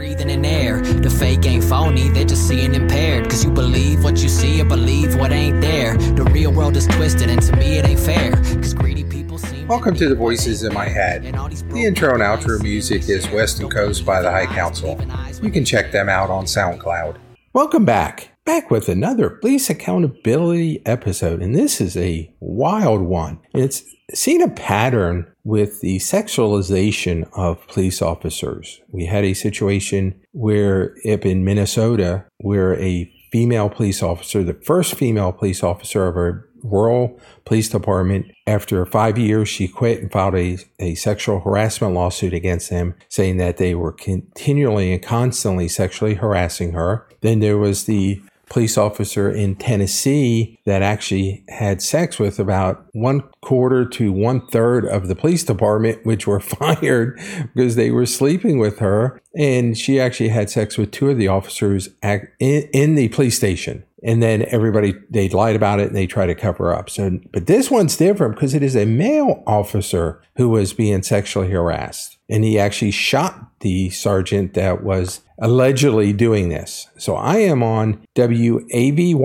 breathing in air. The fake ain't phony, they're just seeing impaired. Cause you believe what you see or believe what ain't there. The real world is twisted, and to me it ain't fair. Cause greedy people seem. Welcome to the Voices in My Head. The intro and outro music is Western Coast by the High Council. You can check them out on SoundCloud. Welcome back. Back with another police accountability episode, and this is a wild one. It's seen a pattern with the sexualization of police officers. We had a situation where up in Minnesota where a female police officer, the first female police officer of a rural police department, after five years, she quit and filed a, a sexual harassment lawsuit against them, saying that they were continually and constantly sexually harassing her. Then there was the police officer in Tennessee that actually had sex with about one quarter to one third of the police department, which were fired because they were sleeping with her. And she actually had sex with two of the officers in, in the police station and then everybody they lied about it and they try to cover up. So, but this one's different because it is a male officer who was being sexually harassed, and he actually shot the sergeant that was allegedly doing this. So, I am on wavy.com.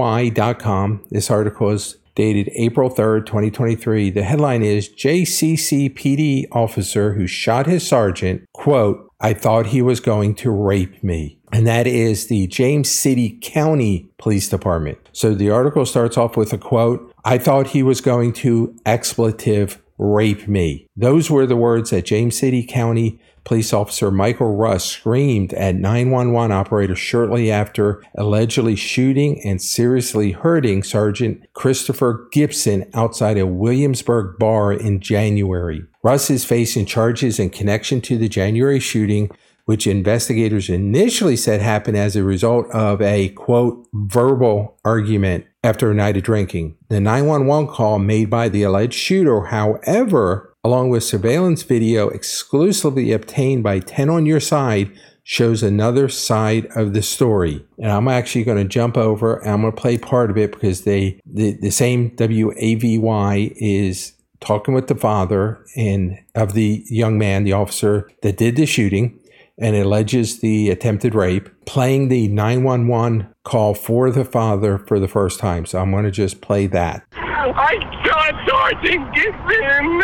This article is dated April 3rd, 2023. The headline is JCCPD officer who shot his sergeant, quote, I thought he was going to rape me and that is the James City County Police Department. So the article starts off with a quote I thought he was going to expletive rape me. Those were the words that James City County police officer Michael Russ screamed at 911 operator shortly after allegedly shooting and seriously hurting Sergeant Christopher Gibson outside a Williamsburg bar in January. Russ is facing charges in connection to the January shooting which investigators initially said happened as a result of a quote verbal argument after a night of drinking. The 911 call made by the alleged shooter, however, along with surveillance video exclusively obtained by 10 on your side, shows another side of the story. And I'm actually going to jump over and I'm going to play part of it because they the, the same WAVY is talking with the father and of the young man, the officer that did the shooting and alleges the attempted rape, playing the 911 call for the father for the first time. So I'm going to just play that. I shot Sergeant Gibson.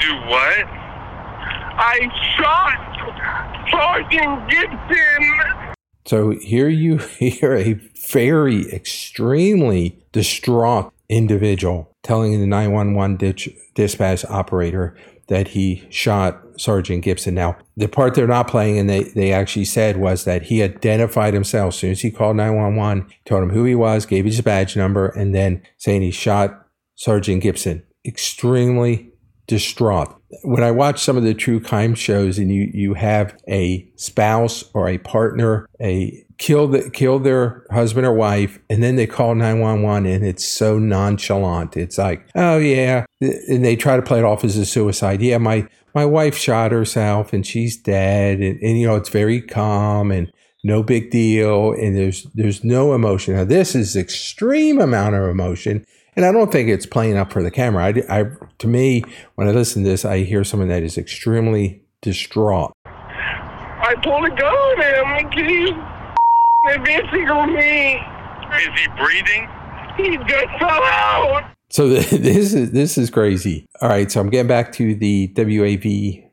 Do what? I shot Sergeant Gibson. So here you hear a very extremely distraught individual telling the 911 ditch, dispatch operator that he shot Sergeant Gibson. Now, the part they're not playing and they, they actually said was that he identified himself. As soon as he called 911, told him who he was, gave his badge number, and then saying he shot Sergeant Gibson. Extremely distraught. When I watch some of the true crime shows and you, you have a spouse or a partner, a kill the, kill their husband or wife and then they call 911 and it's so nonchalant. It's like oh yeah. And they try to play it off as a suicide. Yeah my my wife shot herself and she's dead. And, and you know it's very calm and no big deal. And there's there's no emotion. Now this is extreme amount of emotion and I don't think it's playing up for the camera. I, I, to me, when I listen to this, I hear someone that is extremely distraught. I pulled a gun on him because he's advancing on me. Is he breathing? He just fell out. So this is this is crazy. All right, so I'm getting back to the WAVY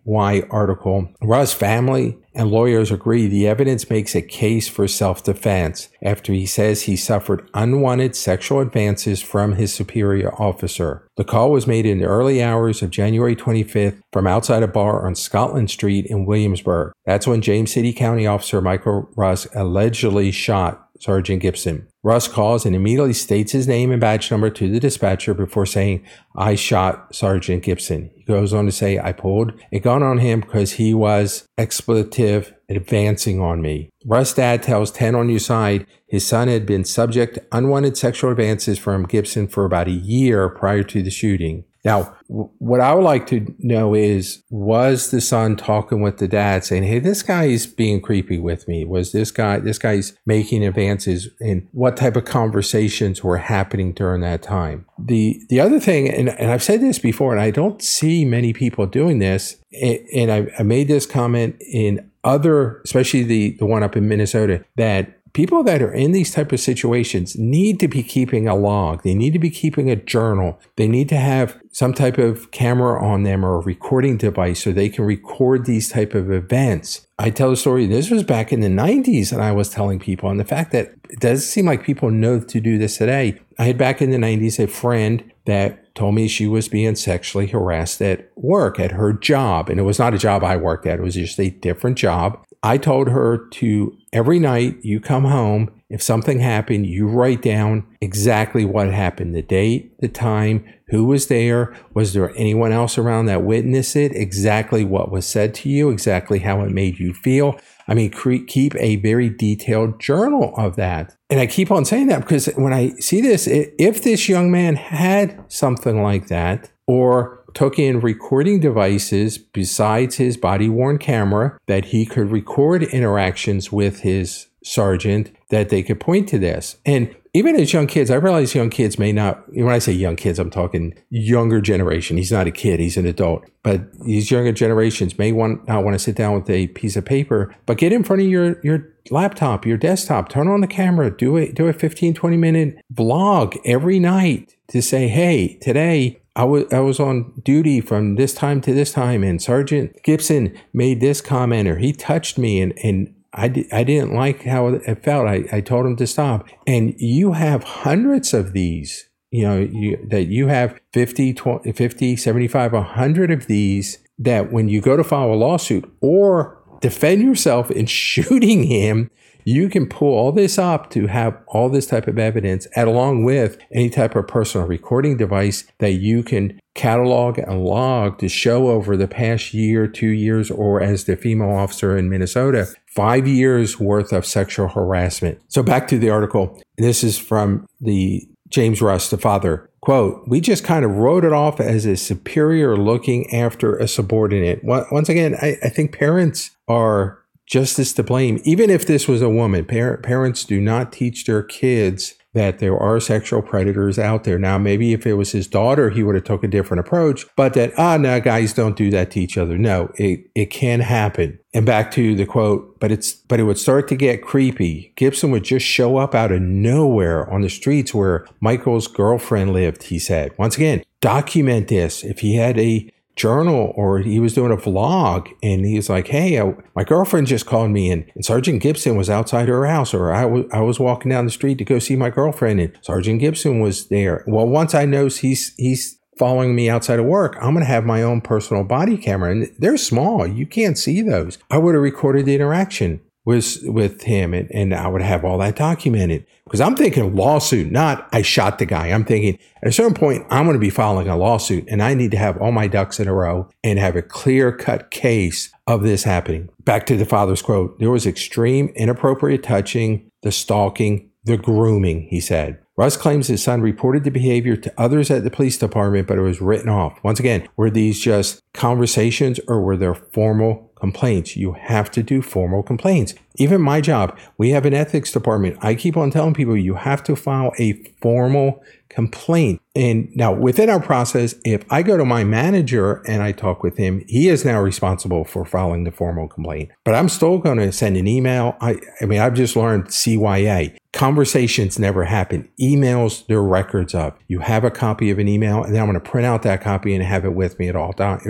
article. Russ' family and lawyers agree the evidence makes a case for self-defense after he says he suffered unwanted sexual advances from his superior officer. The call was made in the early hours of January 25th from outside a bar on Scotland Street in Williamsburg. That's when James City County Officer Michael Russ allegedly shot Sergeant Gibson. Russ calls and immediately states his name and badge number to the dispatcher before saying, I shot Sergeant Gibson. He goes on to say, I pulled a gun on him because he was expletive advancing on me. Russ' dad tells 10 on your side his son had been subject to unwanted sexual advances from Gibson for about a year prior to the shooting. Now, what I would like to know is was the son talking with the dad saying, Hey, this guy is being creepy with me? Was this guy, this guy's making advances? And what type of conversations were happening during that time? The, the other thing, and, and I've said this before, and I don't see many people doing this, and I, I made this comment in other, especially the the one up in Minnesota, that people that are in these type of situations need to be keeping a log. They need to be keeping a journal. They need to have some type of camera on them or a recording device so they can record these type of events. I tell a story this was back in the 90s and i was telling people and the fact that it doesn't seem like people know to do this today. I had back in the 90s a friend that told me she was being sexually harassed at work at her job and it was not a job i worked at it was just a different job I told her to every night you come home, if something happened, you write down exactly what happened the date, the time, who was there, was there anyone else around that witnessed it, exactly what was said to you, exactly how it made you feel. I mean, cre- keep a very detailed journal of that. And I keep on saying that because when I see this, if this young man had something like that, or took in recording devices besides his body worn camera that he could record interactions with his sergeant that they could point to this. And even as young kids, I realize young kids may not, when I say young kids, I'm talking younger generation. He's not a kid, he's an adult. But these younger generations may want, not want to sit down with a piece of paper, but get in front of your, your laptop, your desktop, turn on the camera, do it, do a 15, 20 minute vlog every night to say, hey, today I was I was on duty from this time to this time, and Sergeant Gibson made this comment, or he touched me, and and I, di- I didn't like how it felt. I, I told him to stop. And you have hundreds of these, you know, you, that you have 50, 20, 50, 75, 100 of these that when you go to file a lawsuit or defend yourself in shooting him, you can pull all this up to have all this type of evidence and along with any type of personal recording device that you can catalog and log to show over the past year, two years, or as the female officer in Minnesota, five years worth of sexual harassment. So back to the article. This is from the James Russ, the father. Quote, we just kind of wrote it off as a superior looking after a subordinate. Once again, I, I think parents are just as to blame. Even if this was a woman, par- parents do not teach their kids that there are sexual predators out there. Now, maybe if it was his daughter, he would have took a different approach, but that, ah, no, guys don't do that to each other. No, it, it can happen. And back to the quote, but it's, but it would start to get creepy. Gibson would just show up out of nowhere on the streets where Michael's girlfriend lived, he said. Once again, document this. If he had a journal or he was doing a vlog and he was like, Hey, I, my girlfriend just called me and, and Sergeant Gibson was outside her house or I, w- I was walking down the street to go see my girlfriend and Sergeant Gibson was there. Well, once I know he's, he's following me outside of work, I'm going to have my own personal body camera and they're small. You can't see those. I would have recorded the interaction was with him and, and I would have all that documented because I'm thinking lawsuit, not I shot the guy. I'm thinking at a certain point, I'm going to be filing a lawsuit and I need to have all my ducks in a row and have a clear cut case of this happening. Back to the father's quote. There was extreme inappropriate touching, the stalking, the grooming, he said. Russ claims his son reported the behavior to others at the police department, but it was written off. Once again, were these just conversations or were there formal complaints. You have to do formal complaints. Even my job, we have an ethics department. I keep on telling people you have to file a formal complaint. And now within our process, if I go to my manager and I talk with him, he is now responsible for filing the formal complaint. But I'm still going to send an email. I, I mean, I've just learned CYA. Conversations never happen. Emails, they're records of. You have a copy of an email, and then I'm going to print out that copy and have it with me at all times.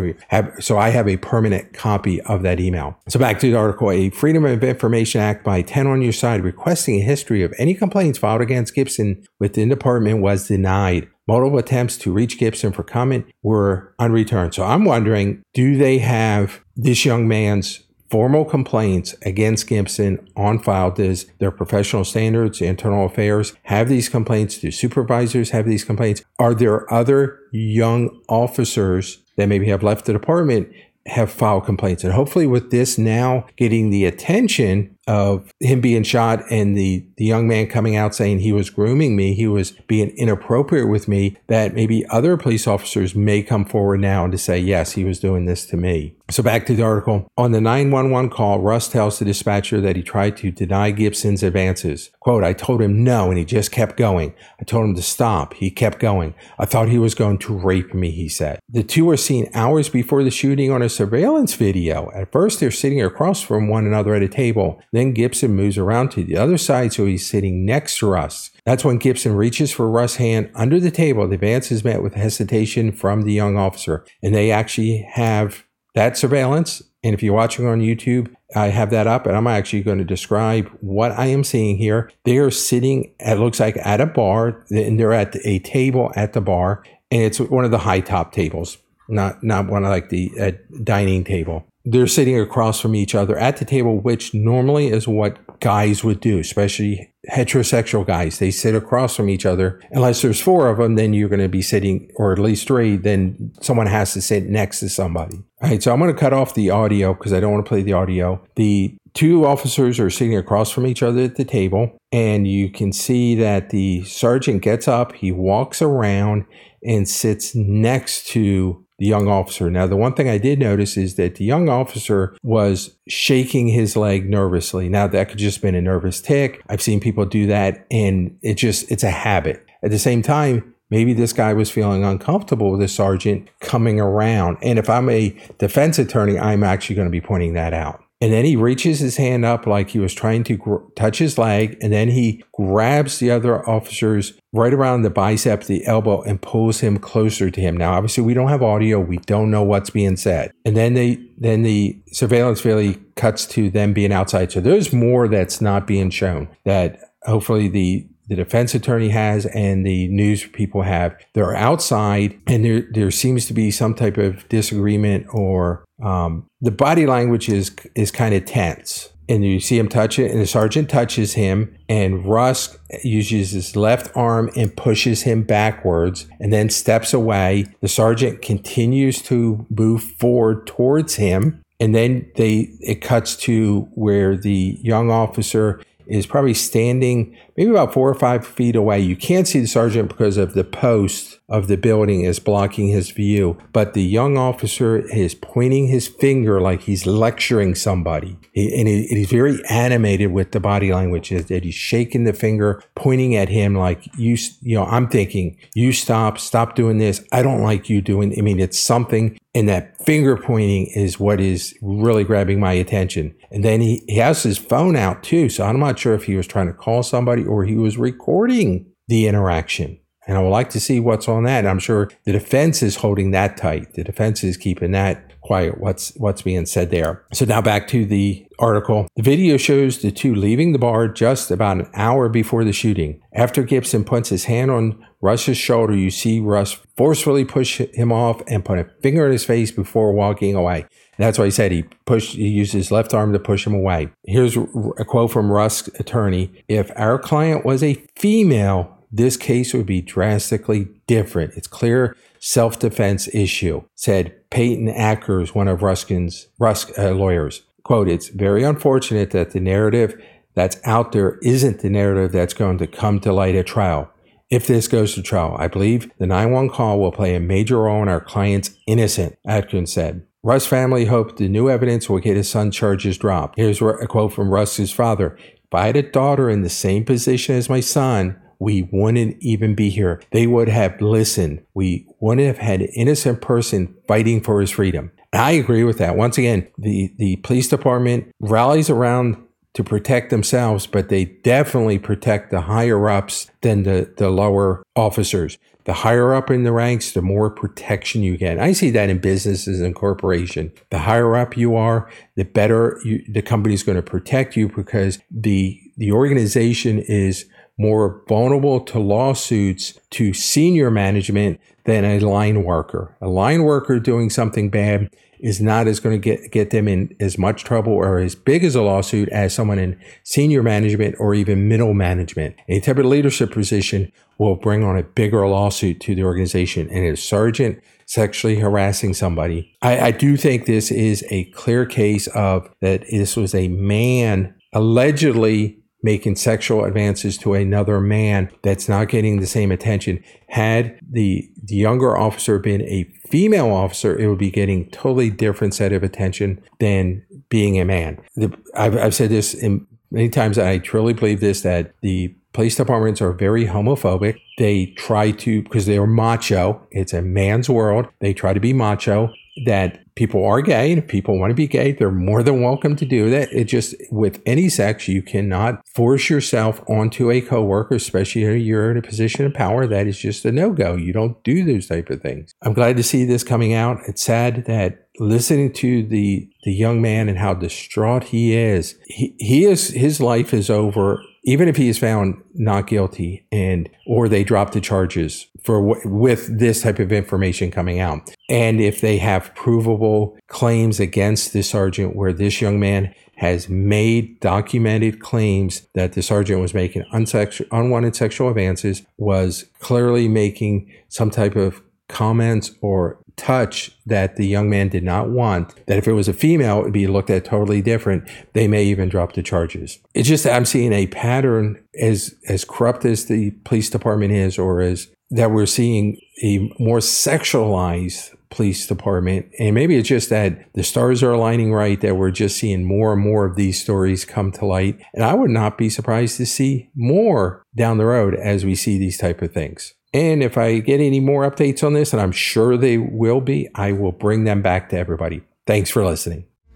So I have a permanent copy of that email. So back to the article. A Freedom of Information Act by 10 on your side requesting a history of any complaints filed against Gibson within the department was denied. Multiple attempts to reach Gibson for comment were unreturned. So I'm wondering, do they have this young man's formal complaints against Gibson on file. Does their professional standards, internal affairs have these complaints? Do supervisors have these complaints? Are there other young officers that maybe have left the department have filed complaints? And hopefully, with this now getting the attention of him being shot and the, the young man coming out saying he was grooming me, he was being inappropriate with me, that maybe other police officers may come forward now and to say, yes, he was doing this to me. So back to the article. On the 911 call, Russ tells the dispatcher that he tried to deny Gibson's advances. Quote, I told him no, and he just kept going. I told him to stop. He kept going. I thought he was going to rape me, he said. The two were seen hours before the shooting on a surveillance video. At first, they're sitting across from one another at a table. Then Gibson moves around to the other side, so he's sitting next to Russ. That's when Gibson reaches for Russ' hand under the table. The advance is met with hesitation from the young officer, and they actually have that surveillance. And if you're watching on YouTube, I have that up and I'm actually going to describe what I am seeing here. They are sitting, it looks like at a bar and they're at a table at the bar and it's one of the high top tables, not, not one like the uh, dining table. They're sitting across from each other at the table, which normally is what guys would do, especially heterosexual guys. They sit across from each other. Unless there's four of them, then you're going to be sitting, or at least three, then someone has to sit next to somebody. All right, so I'm going to cut off the audio because I don't want to play the audio. The two officers are sitting across from each other at the table, and you can see that the sergeant gets up, he walks around and sits next to the young officer. Now, the one thing I did notice is that the young officer was shaking his leg nervously. Now, that could just been a nervous tick. I've seen people do that, and it just it's a habit. At the same time, maybe this guy was feeling uncomfortable with the sergeant coming around. And if I'm a defense attorney, I'm actually going to be pointing that out. And then he reaches his hand up like he was trying to gr- touch his leg. And then he grabs the other officers right around the bicep, the elbow, and pulls him closer to him. Now, obviously, we don't have audio. We don't know what's being said. And then they, then the surveillance really cuts to them being outside. So there's more that's not being shown that hopefully the the defense attorney has and the news people have. They're outside, and there there seems to be some type of disagreement or um, the body language is is kind of tense. And you see him touch it, and the sergeant touches him, and Rusk uses his left arm and pushes him backwards, and then steps away. The sergeant continues to move forward towards him, and then they it cuts to where the young officer is probably standing maybe about four or five feet away. You can't see the sergeant because of the post of the building is blocking his view, but the young officer is pointing his finger like he's lecturing somebody. He, and he, he's very animated with the body language that he's shaking the finger, pointing at him like you, you know, I'm thinking, you stop, stop doing this. I don't like you doing, I mean, it's something and that finger pointing is what is really grabbing my attention. And then he, he has his phone out too. So I'm not sure if he was trying to call somebody or he was recording the interaction. And I would like to see what's on that. I'm sure the defense is holding that tight. The defense is keeping that quiet. What's what's being said there. So now back to the article. The video shows the two leaving the bar just about an hour before the shooting. After Gibson puts his hand on Russ's shoulder, you see Russ forcefully push him off and put a finger in his face before walking away. That's why he said he pushed, he used his left arm to push him away. Here's a quote from Russ's attorney. If our client was a female, this case would be drastically different. It's clear self-defense issue, said Peyton Ackers, one of Ruskin's Rusk uh, lawyers. Quote, it's very unfortunate that the narrative that's out there isn't the narrative that's going to come to light at trial. If this goes to trial, I believe the 911 call will play a major role in our client's innocent, Atkins said. Russ' family hoped the new evidence will get his son's charges dropped. Here's a quote from Russ's father. If I had a daughter in the same position as my son, we wouldn't even be here. They would have listened. We wouldn't have had an innocent person fighting for his freedom. And I agree with that. Once again, the, the police department rallies around to protect themselves, but they definitely protect the higher ups than the, the lower officers. The higher up in the ranks, the more protection you get. I see that in businesses and corporation. The higher up you are, the better you, the company is going to protect you because the the organization is more vulnerable to lawsuits to senior management than a line worker. A line worker doing something bad is not as going to get, get them in as much trouble or as big as a lawsuit as someone in senior management or even middle management. A type of leadership position will bring on a bigger lawsuit to the organization. And a sergeant sexually harassing somebody, I, I do think this is a clear case of that this was a man allegedly making sexual advances to another man that's not getting the same attention. Had the, the younger officer been a female officer, it would be getting totally different set of attention than being a man. The, I've, I've said this in, many times. I truly believe this that the police departments are very homophobic. They try to because they are macho. It's a man's world. They try to be macho that people are gay and if people want to be gay they're more than welcome to do that. It just with any sex you cannot force yourself onto a coworker especially if you're in a position of power that is just a no-go. You don't do those type of things. I'm glad to see this coming out. It's sad that listening to the the young man and how distraught he is he, he is his life is over even if he is found not guilty and or they drop the charges for with this type of information coming out and if they have provable claims against the sergeant where this young man has made documented claims that the sergeant was making unsexu- unwanted sexual advances was clearly making some type of comments or touch that the young man did not want, that if it was a female, it would be looked at totally different. They may even drop the charges. It's just that I'm seeing a pattern as as corrupt as the police department is, or as that we're seeing a more sexualized police department. And maybe it's just that the stars are aligning right, that we're just seeing more and more of these stories come to light. And I would not be surprised to see more down the road as we see these type of things. And if I get any more updates on this, and I'm sure they will be, I will bring them back to everybody. Thanks for listening.